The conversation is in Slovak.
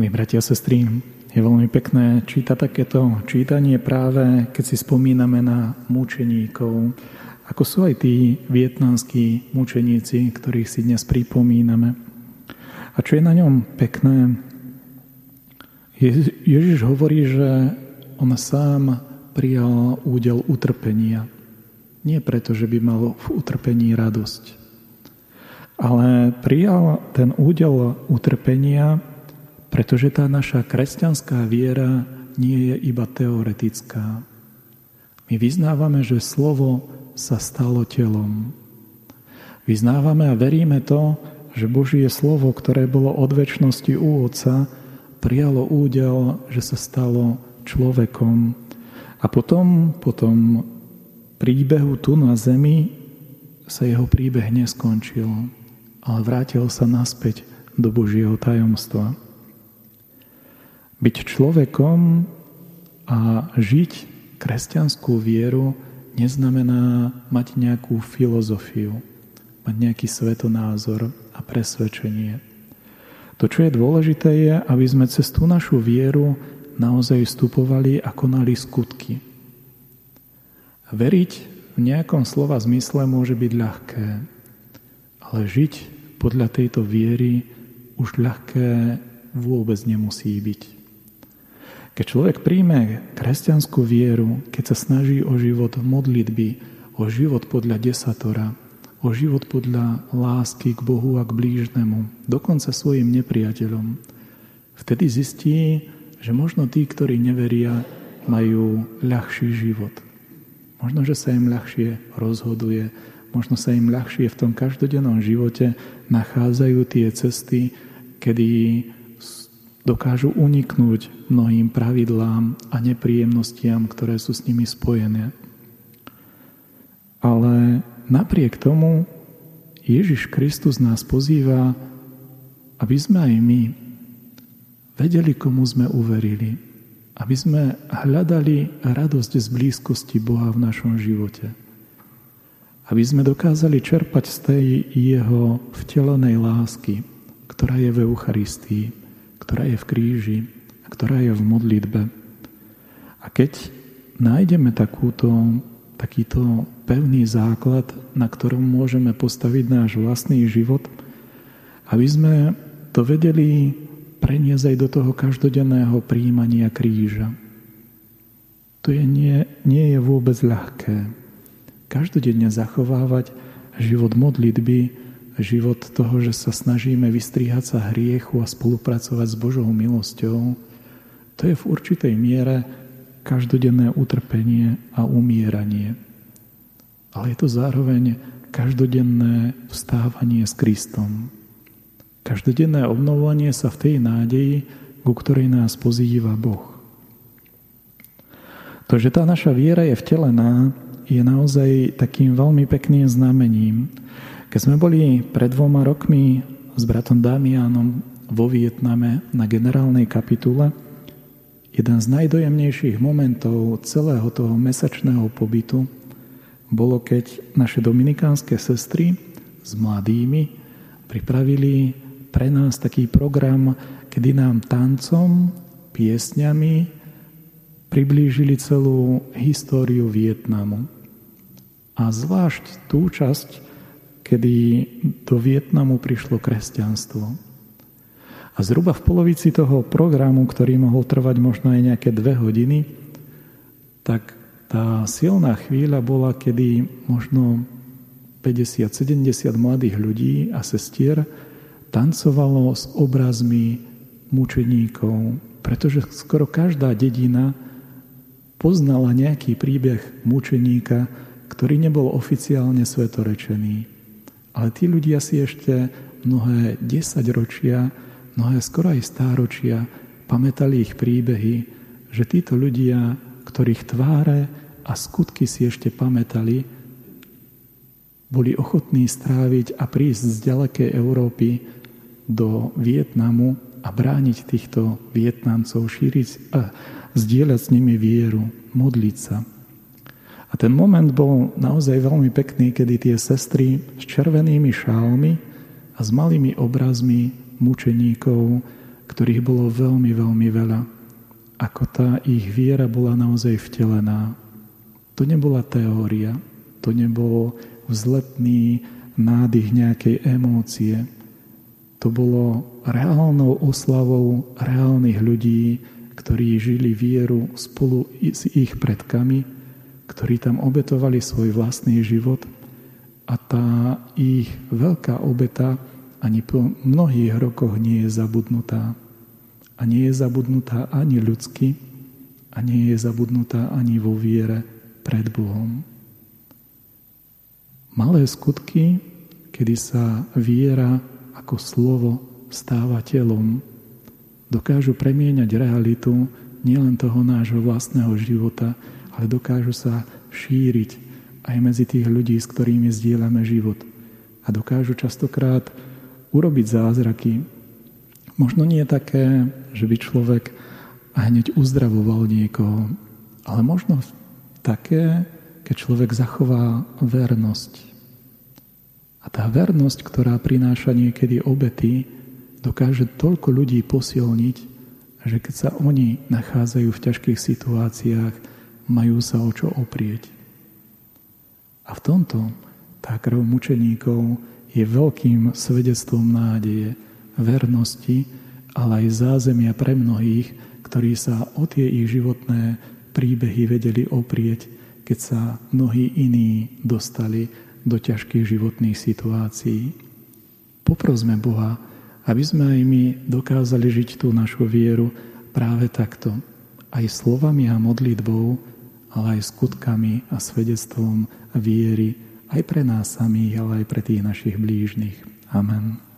Milí bratia a sestry, je veľmi pekné čítať takéto čítanie práve, keď si spomíname na mučeníkov, ako sú aj tí vietnamskí mučeníci, ktorých si dnes pripomíname. A čo je na ňom pekné, Ježiš hovorí, že on sám prijal údel utrpenia. Nie preto, že by mal v utrpení radosť, ale prijal ten údel utrpenia, pretože tá naša kresťanská viera nie je iba teoretická. My vyznávame, že slovo sa stalo telom. Vyznávame a veríme to, že Božie slovo, ktoré bolo od väčšnosti u Otca, prijalo údel, že sa stalo človekom. A potom, potom príbehu tu na zemi sa jeho príbeh neskončil, ale vrátil sa naspäť do Božieho tajomstva. Byť človekom a žiť kresťanskú vieru neznamená mať nejakú filozofiu, mať nejaký svetonázor a presvedčenie. To, čo je dôležité, je, aby sme cez tú našu vieru naozaj vstupovali a konali skutky. Veriť v nejakom slova zmysle môže byť ľahké, ale žiť podľa tejto viery už ľahké vôbec nemusí byť. Keď človek príjme kresťanskú vieru, keď sa snaží o život modlitby, o život podľa desatora, o život podľa lásky k Bohu a k blížnemu, dokonca svojim nepriateľom, vtedy zistí, že možno tí, ktorí neveria, majú ľahší život. Možno, že sa im ľahšie rozhoduje, možno sa im ľahšie v tom každodennom živote nachádzajú tie cesty, kedy dokážu uniknúť mnohým pravidlám a nepríjemnostiam, ktoré sú s nimi spojené. Ale napriek tomu Ježiš Kristus nás pozýva, aby sme aj my vedeli, komu sme uverili, aby sme hľadali radosť z blízkosti Boha v našom živote, aby sme dokázali čerpať z tej jeho vtelenej lásky, ktorá je v Eucharistii ktorá je v kríži a ktorá je v modlitbe. A keď nájdeme takúto, takýto pevný základ, na ktorom môžeme postaviť náš vlastný život, aby sme to vedeli preniesť aj do toho každodenného príjmania kríža. To je nie, nie je vôbec ľahké. Každodenne zachovávať život modlitby, život toho, že sa snažíme vystriehať sa hriechu a spolupracovať s Božou milosťou, to je v určitej miere každodenné utrpenie a umieranie. Ale je to zároveň každodenné vstávanie s Kristom. Každodenné obnovovanie sa v tej nádeji, ku ktorej nás pozýva Boh. To, že tá naša viera je vtelená, je naozaj takým veľmi pekným znamením, keď sme boli pred dvoma rokmi s bratom Damianom vo Vietname na generálnej kapitule, jeden z najdojemnejších momentov celého toho mesačného pobytu bolo, keď naše dominikánske sestry s mladými pripravili pre nás taký program, kedy nám tancom, piesňami priblížili celú históriu Vietnamu. A zvlášť tú časť, kedy do Vietnamu prišlo kresťanstvo. A zhruba v polovici toho programu, ktorý mohol trvať možno aj nejaké dve hodiny, tak tá silná chvíľa bola, kedy možno 50-70 mladých ľudí a sestier tancovalo s obrazmi mučeníkov, pretože skoro každá dedina poznala nejaký príbeh mučeníka, ktorý nebol oficiálne svetorečený. Ale tí ľudia si ešte mnohé desaťročia, mnohé skoro aj stáročia pamätali ich príbehy, že títo ľudia, ktorých tváre a skutky si ešte pamätali, boli ochotní stráviť a prísť z ďalekej Európy do Vietnamu a brániť týchto Vietnamcov, šíriť a zdieľať s nimi vieru, modliť sa. A ten moment bol naozaj veľmi pekný, kedy tie sestry s červenými šálmi a s malými obrazmi mučeníkov ktorých bolo veľmi, veľmi veľa. Ako tá ich viera bola naozaj vtelená. To nebola teória, to nebol vzletný nádych nejakej emócie. To bolo reálnou oslavou reálnych ľudí, ktorí žili vieru spolu s ich predkami, ktorí tam obetovali svoj vlastný život a tá ich veľká obeta ani po mnohých rokoch nie je zabudnutá. A nie je zabudnutá ani ľudsky, a nie je zabudnutá ani vo viere pred Bohom. Malé skutky, kedy sa viera ako slovo stáva telom, dokážu premieňať realitu nielen toho nášho vlastného života, ale dokážu sa šíriť aj medzi tých ľudí, s ktorými zdieľame život. A dokážu častokrát urobiť zázraky. Možno nie také, že by človek hneď uzdravoval niekoho, ale možno také, keď človek zachová vernosť. A tá vernosť, ktorá prináša niekedy obety, dokáže toľko ľudí posilniť, že keď sa oni nachádzajú v ťažkých situáciách, majú sa o čo oprieť. A v tomto tá krv mučeníkov je veľkým svedectvom nádeje, vernosti, ale aj zázemia pre mnohých, ktorí sa o tie ich životné príbehy vedeli oprieť keď sa mnohí iní dostali do ťažkých životných situácií. Poprosme Boha, aby sme aj my dokázali žiť tú našu vieru práve takto. Aj slovami a modlitbou, ale aj skutkami a svedectvom viery aj pre nás samých, ale aj pre tých našich blížnych. Amen.